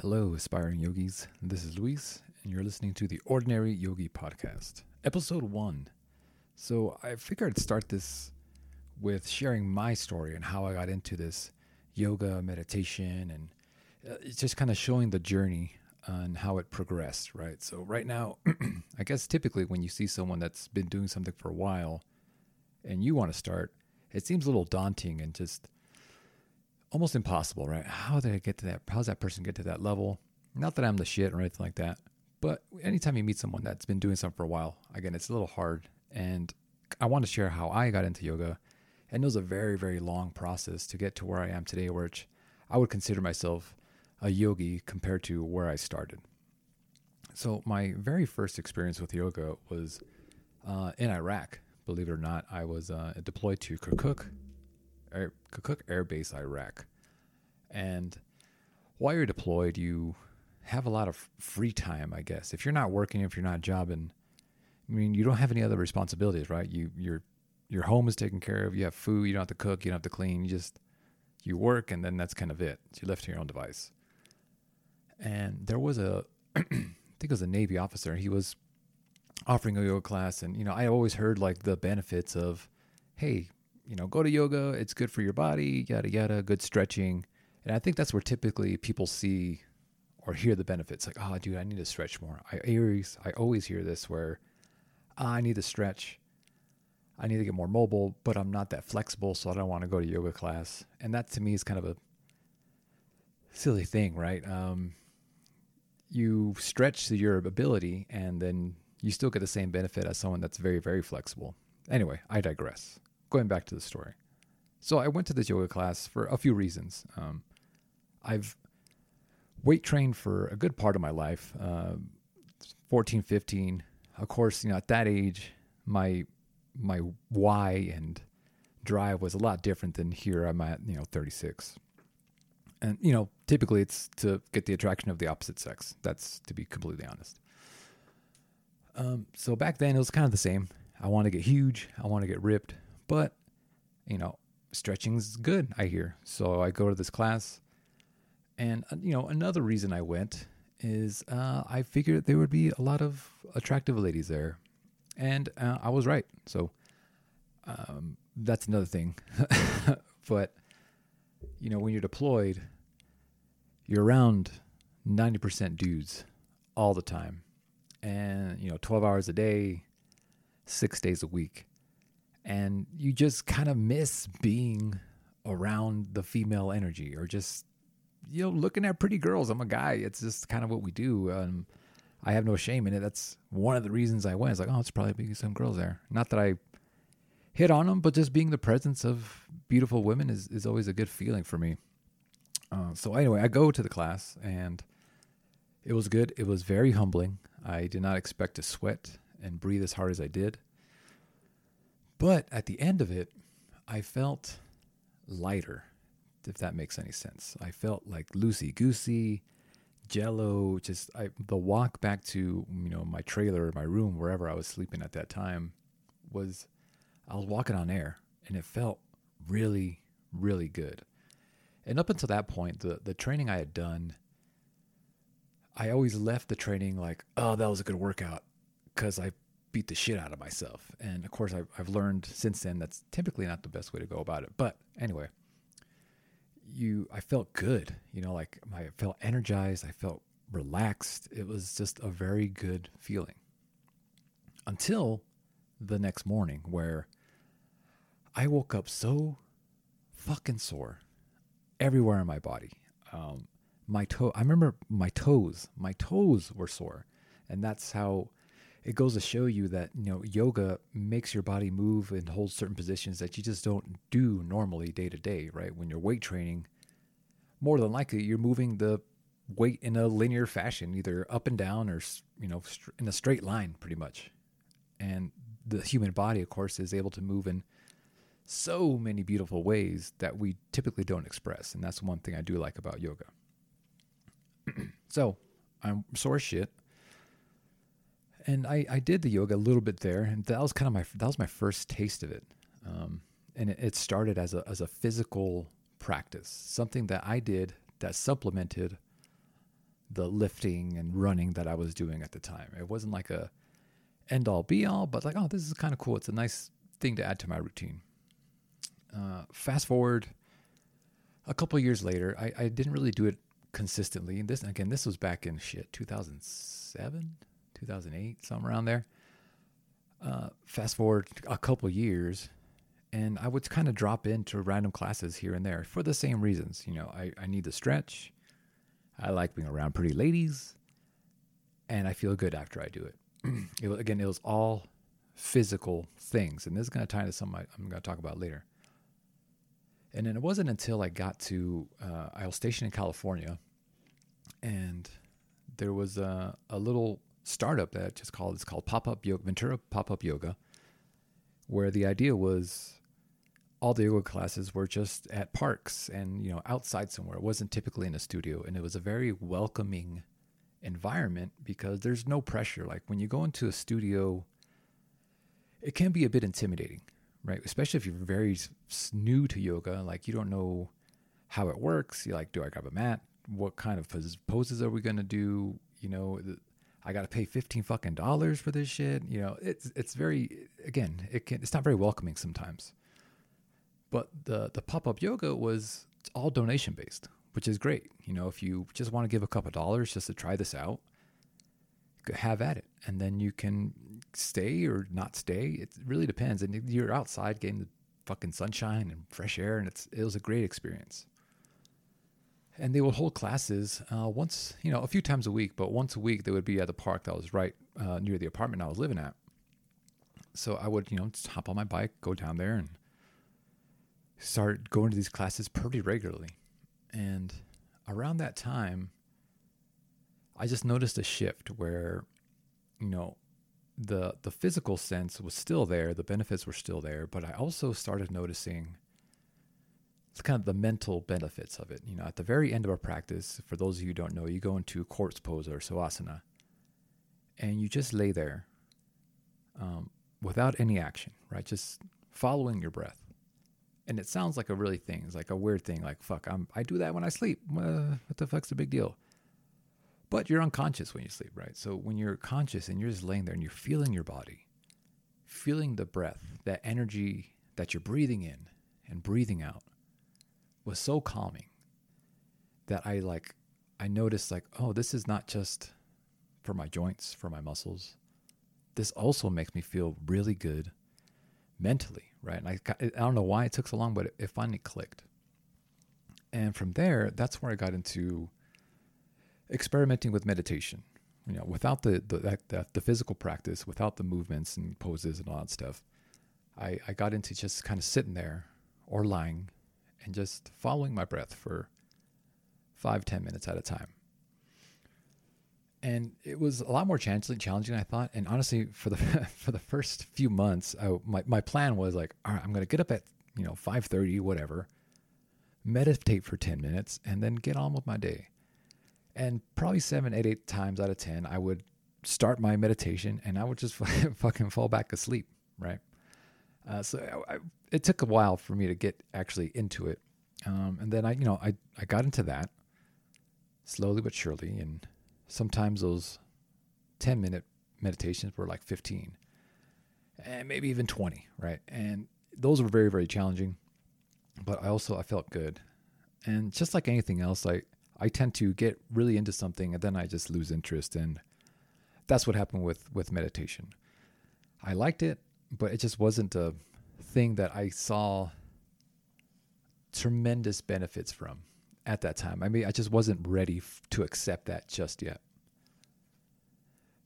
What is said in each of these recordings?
Hello, aspiring yogis. This is Luis, and you're listening to the Ordinary Yogi Podcast, Episode 1. So, I figured I'd start this with sharing my story and how I got into this yoga, meditation, and uh, it's just kind of showing the journey and how it progressed, right? So, right now, I guess typically when you see someone that's been doing something for a while and you want to start, it seems a little daunting and just almost impossible, right? How did I get to that? How does that person get to that level? Not that I'm the shit or anything like that, but anytime you meet someone that's been doing something for a while, again, it's a little hard. And I want to share how I got into yoga. And it was a very, very long process to get to where I am today, which I would consider myself a yogi compared to where I started. So, my very first experience with yoga was uh, in Iraq. Believe it or not, I was uh, deployed to Kirkuk, Air, Air Base, Iraq. And while you're deployed, you have a lot of free time, I guess. If you're not working, if you're not jobbing, I mean, you don't have any other responsibilities, right? You your your home is taken care of. You have food. You don't have to cook. You don't have to clean. You just you work, and then that's kind of it. So you're left to your own device. And there was a, I think it was a Navy officer. He was offering a yoga class, and you know, I always heard like the benefits of, hey, you know, go to yoga. It's good for your body. Yada yada. Good stretching. And I think that's where typically people see or hear the benefits. Like, oh, dude, I need to stretch more. I always, I always hear this where oh, I need to stretch. I need to get more mobile, but I'm not that flexible, so I don't want to go to yoga class. And that to me is kind of a silly thing, right? Um, you stretch to your ability, and then you still get the same benefit as someone that's very, very flexible. Anyway, I digress. Going back to the story. So I went to this yoga class for a few reasons. Um, I've weight trained for a good part of my life, uh, 14, 15. Of course, you know, at that age, my my why and drive was a lot different than here I'm at, you know, 36. And, you know, typically it's to get the attraction of the opposite sex. That's to be completely honest. Um, so back then it was kind of the same. I want to get huge. I want to get ripped, but, you know, stretching's good, I hear. So I go to this class. And, uh, you know, another reason I went is uh, I figured there would be a lot of attractive ladies there and uh, I was right. So um, that's another thing. but you know, when you're deployed, you're around ninety percent dudes all the time, and you know, twelve hours a day, six days a week, and you just kind of miss being around the female energy or just you know looking at pretty girls. I'm a guy. It's just kind of what we do. Um, I have no shame in it. That's one of the reasons I went. It's like, oh, it's probably because some girls there. Not that I hit on them, but just being the presence of beautiful women is, is always a good feeling for me. Uh, so anyway, I go to the class and it was good. It was very humbling. I did not expect to sweat and breathe as hard as I did. But at the end of it, I felt lighter, if that makes any sense. I felt like loosey goosey jello just I, the walk back to you know my trailer my room wherever i was sleeping at that time was i was walking on air and it felt really really good and up until that point the the training i had done i always left the training like oh that was a good workout because i beat the shit out of myself and of course I've, I've learned since then that's typically not the best way to go about it but anyway you I felt good, you know, like I felt energized, I felt relaxed. It was just a very good feeling. Until the next morning where I woke up so fucking sore everywhere in my body. Um, my toe I remember my toes, my toes were sore. And that's how it goes to show you that you know yoga makes your body move and hold certain positions that you just don't do normally day to day right? When you're weight training more than likely you're moving the weight in a linear fashion either up and down or you know in a straight line pretty much. And the human body of course is able to move in so many beautiful ways that we typically don't express and that's one thing i do like about yoga. So i'm sore shit and I, I did the yoga a little bit there, and that was kind of my that was my first taste of it. Um, and it, it started as a as a physical practice, something that I did that supplemented the lifting and running that I was doing at the time. It wasn't like a end all be all, but like, oh, this is kind of cool. It's a nice thing to add to my routine. Uh, fast forward a couple years later, I, I didn't really do it consistently. And this again, this was back in shit 2007, 2008, something around there. Uh, fast forward a couple years, and I would kind of drop into random classes here and there for the same reasons. You know, I, I need to stretch. I like being around pretty ladies, and I feel good after I do it. it again, it was all physical things, and this is going to tie into something I, am going to talk about later. And then it wasn't until I got to uh, I was stationed in California, and there was a, a little startup that just called it's called Pop Up Yoga Ventura Pop Up Yoga, where the idea was all the yoga classes were just at parks and you know outside somewhere. It wasn't typically in a studio, and it was a very welcoming environment because there's no pressure. Like when you go into a studio, it can be a bit intimidating, right? Especially if you're very new to yoga, like you don't know how it works. You're like, do I grab a mat? What kind of poses are we going to do? You know, I got to pay 15 fucking dollars for this shit. You know, it's it's very again, it can it's not very welcoming sometimes. But the the pop-up yoga was all donation based, which is great. You know, if you just want to give a couple dollars just to try this out, have at it. And then you can stay or not stay. It really depends. And you're outside getting the fucking sunshine and fresh air and it's it was a great experience and they would hold classes uh, once, you know, a few times a week, but once a week they would be at the park that was right uh, near the apartment I was living at. So I would, you know, just hop on my bike, go down there, and start going to these classes pretty regularly. And around that time, I just noticed a shift where, you know, the the physical sense was still there, the benefits were still there, but I also started noticing it's kind of the mental benefits of it. You know, at the very end of our practice, for those of you who don't know, you go into corpse pose or savasana, and you just lay there um, without any action, right? Just following your breath. And it sounds like a really thing. It's like a weird thing. Like fuck, I'm I do that when I sleep. Uh, what the fuck's the big deal? But you're unconscious when you sleep, right? So when you're conscious and you're just laying there and you're feeling your body, feeling the breath, that energy that you're breathing in and breathing out was so calming that I like I noticed like oh this is not just for my joints for my muscles. This also makes me feel really good mentally right? And I I don't know why it took so long but it, finally clicked. And from there that's where I got into experimenting with meditation you know without the the, the, the physical practice without the movements and poses and all that stuff. I, I got into just kind of sitting there or lying and just following my breath for five, ten minutes at a time. And it was a lot more challenging than I thought. And honestly, for the for the first few months, I, my my plan was like, all right, I'm gonna get up at you know five thirty, whatever, meditate for ten minutes, and then get on with my day. And probably seven, eight, eight times out of ten, I would start my meditation, and I would just fucking fall back asleep. Right. Uh, so I, it took a while for me to get actually into it. Um, and then I, you know, I, I got into that slowly but surely. And sometimes those 10 minute meditations were like 15 and maybe even 20, right? And those were very, very challenging, but I also, I felt good. And just like anything else, I, I tend to get really into something and then I just lose interest. And that's what happened with, with meditation. I liked it but it just wasn't a thing that I saw tremendous benefits from at that time. I mean, I just wasn't ready f- to accept that just yet.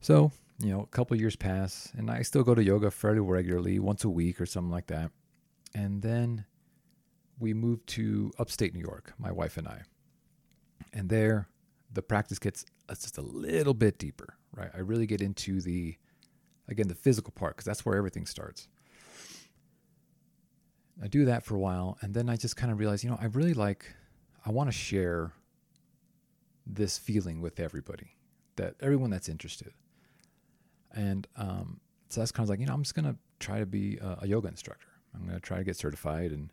So you know, a couple years pass, and I still go to yoga fairly regularly, once a week or something like that. And then we moved to upstate New York, my wife and I. And there, the practice gets just a little bit deeper, right? I really get into the, again, the physical part, because that's where everything starts. I do that for a while, and then I just kind of realize, you know, I really like, I want to share this feeling with everybody, that everyone that's interested. And um, so that's kind of like, you know, I'm just going to try to be a, a yoga instructor. I'm going to try to get certified. And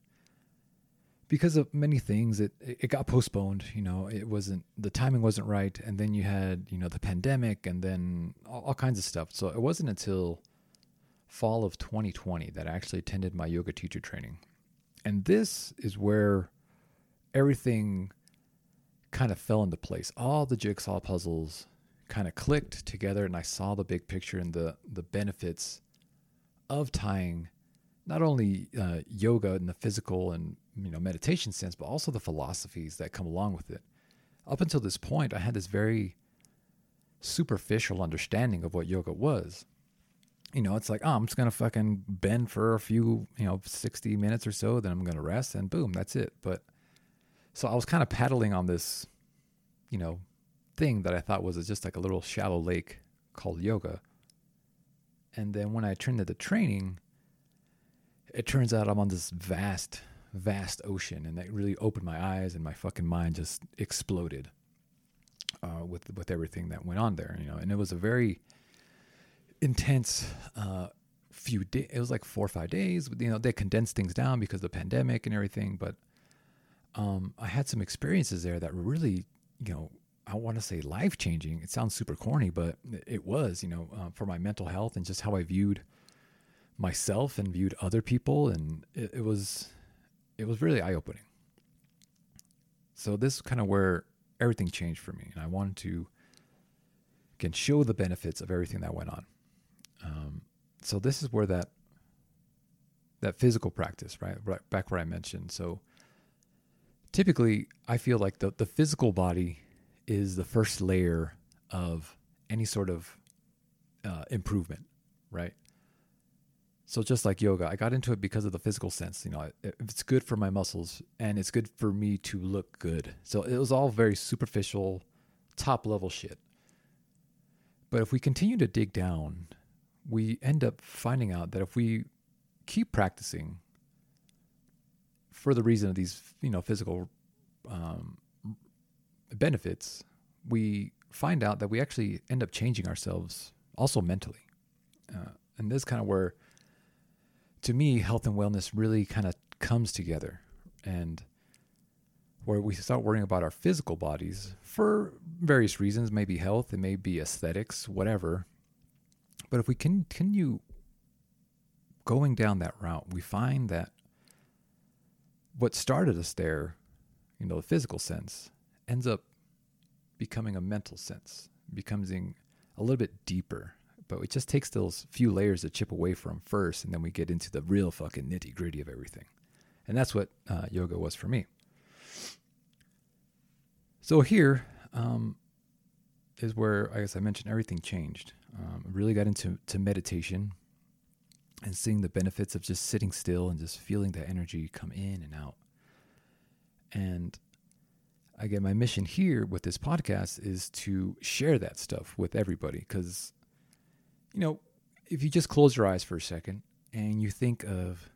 because of many things, it, it got postponed. You know, it wasn't, the timing wasn't right. And then you had, you know, the pandemic and then all, all kinds of stuff. So it wasn't until fall of 2020 that I actually attended my yoga teacher training. And this is where everything kind of fell into place. All the jigsaw puzzles kind of clicked together and I saw the big picture and the the benefits of tying not only uh, yoga in the physical and you know meditation sense, but also the philosophies that come along with it. Up until this point, I had this very superficial understanding of what yoga was you know, it's like, oh, I'm just gonna fucking bend for a few, you know, 60 minutes or so, then I'm gonna rest, and boom, that's it. But so I was kind of paddling on this, you know, thing that I thought was just like a little shallow lake called yoga. And then when I turned to the training, it turns out I'm on this vast, vast ocean, and that really opened my eyes, and my fucking mind just exploded uh, with with everything that went on there, you know. And it was a very intense uh, few days. It was like four or five days. You know, they condensed things down because of the pandemic and everything. But um, I had some experiences there that were really, you know, I want to say life changing. It sounds super corny, but it was, you know, uh, for my mental health and just how I viewed myself and viewed other people, and it, it was, it was really eye opening. So this is kind of where everything changed for me, and I wanted to can show the benefits of everything that went on. Um, so this is where that that physical practice, right, right back where I mentioned. So typically, I feel like the the physical body is the first layer of any sort of uh, improvement, right? So just like yoga, I got into it because of the physical sense. You know, it's good for my muscles and it's good for me to look good. So it was all very superficial, top level shit. But if we continue to dig down we end up finding out that if we keep practicing for the reason of these, you know, physical um, benefits, we find out that we actually end up changing ourselves also mentally. Uh, and this is kind of where, to me, health and wellness really kind of comes together. And where we start worrying about our physical bodies for various reasons, maybe health, it may be aesthetics, whatever. But if we continue going down that route, we find that what started us there, you know, the physical sense, ends up becoming a mental sense, becoming a little bit deeper. But it just takes those few layers to chip away from first, and then we get into the real fucking nitty gritty of everything. And that's what uh, yoga was for me. So here um, is where, I guess I mentioned, everything changed. Um, really got into to meditation and seeing the benefits of just sitting still and just feeling that energy come in and out. And again, my mission here with this podcast is to share that stuff with everybody because, you know, if you just close your eyes for a second and you think of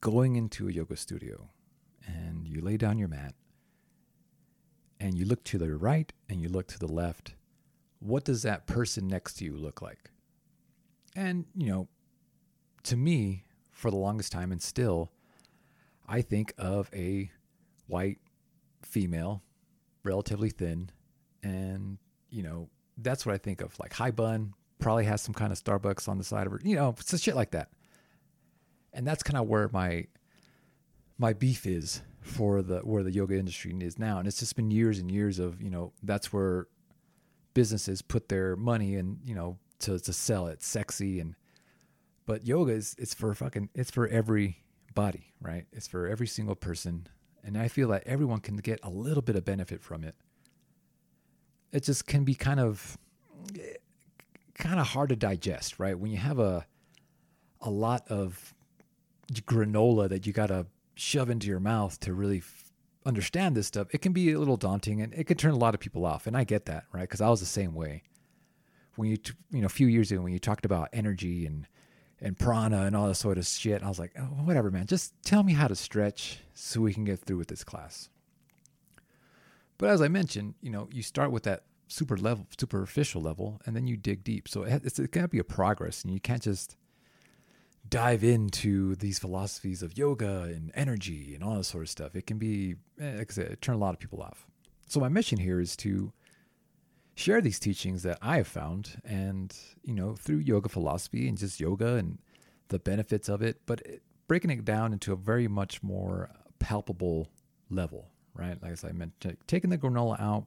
going into a yoga studio and you lay down your mat and you look to the right and you look to the left what does that person next to you look like? And, you know, to me, for the longest time and still, I think of a white female, relatively thin, and, you know, that's what I think of. Like high bun, probably has some kind of Starbucks on the side of her, you know, it's shit like that. And that's kind of where my my beef is for the where the yoga industry is now. And it's just been years and years of, you know, that's where businesses put their money and you know to to sell it sexy and but yoga is it's for fucking it's for every body right it's for every single person and i feel that everyone can get a little bit of benefit from it it just can be kind of kind of hard to digest, right? When you have a a lot of granola that you got to shove into your mouth to really f- understand this stuff, it can be a little daunting and it can turn a lot of people off. And I get that, right? Because I was the same way. When you, t- you know, a few years ago, when you talked about energy and and prana and all this sort of shit, I was like, oh, whatever, man. Just tell me how to stretch so we can get through with this class. But as I mentioned, you know, you start with that super level, superficial level, and then you dig deep. So it's, it's got to be a progress, and you can't just dive into these philosophies of yoga and energy and all this sort of stuff. It can be, eh, like I said, turn a lot of people off. So my mission here is to share these teachings that I have found, and you know, through yoga philosophy and just yoga and the benefits of it, but it, breaking it down into a very much more palpable level, right? Like I mentioned, taking the granola out,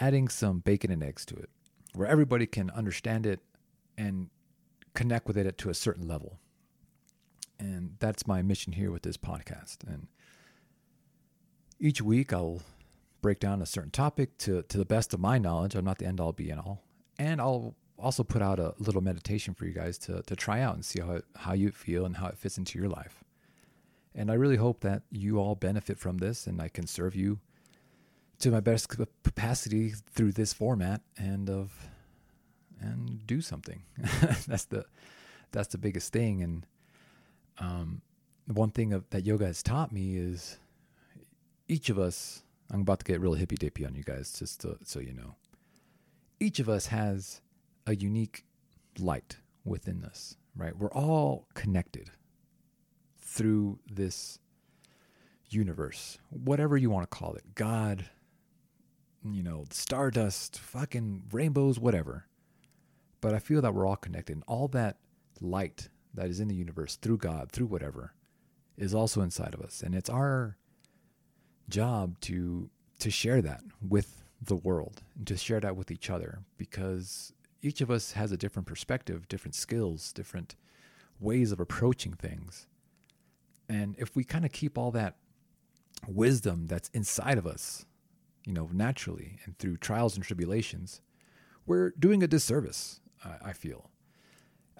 adding some bacon and eggs to it, where everybody can understand it and connect with it to a certain level. And that's my mission here with this podcast. And each week I'll break down a certain topic to, to the best of my knowledge. I'm not the end all be and all. And I'll also put out a little meditation for you guys to, to try out and see how, it, how you feel and how it fits into your life. And I really hope that you all benefit from this and I can serve you to my best capacity through this format and of and do something. that's the that's the biggest thing. And um, one thing of, that yoga has taught me is each of us. I'm about to get real hippy dippy on you guys, just to, so you know. Each of us has a unique light within us, right? We're all connected through this universe, whatever you want to call it God, you know, stardust, fucking rainbows, whatever. But I feel that we're all connected. And all that light that is in the universe through God, through whatever, is also inside of us. And it's our job to to share that with the world and to share that with each other because each of us has a different perspective, different skills, different ways of approaching things. And if we kind of keep all that wisdom that's inside of us, you know, naturally and through trials and tribulations, we're doing a disservice I, I feel.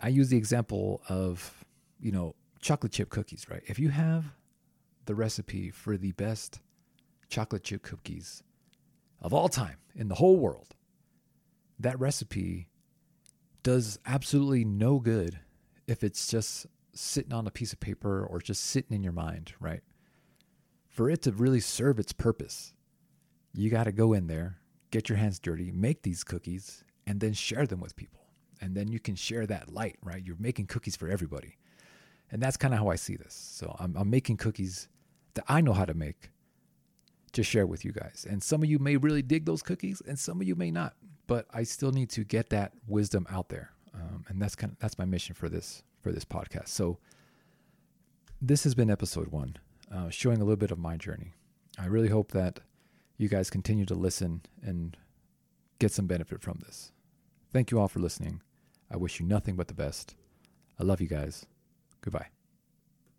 I use the example of, you know, chocolate chip cookies, right? If you have the recipe for the best chocolate chip cookies of all time in the whole world, that recipe does absolutely no good if it's just sitting on a piece of paper or just sitting in your mind, right? For it to really serve its purpose, you got to go in there, get your hands dirty, make these cookies, and then share them with people and then you can share that light, right? You're making cookies for everybody. And that's kind of how I see this. So I'm, I'm making cookies that I know how to make to share with you guys. And some of you may really dig those cookies, and some of you may not. But I still need to get that wisdom out there, um, and that's kind of that's my mission for this for this podcast. So this has been episode one, uh, showing a little bit of my journey. I really hope that you guys continue to listen and get some benefit from this. Thank you all for listening. I wish you nothing but the best. I love you guys. Goodbye.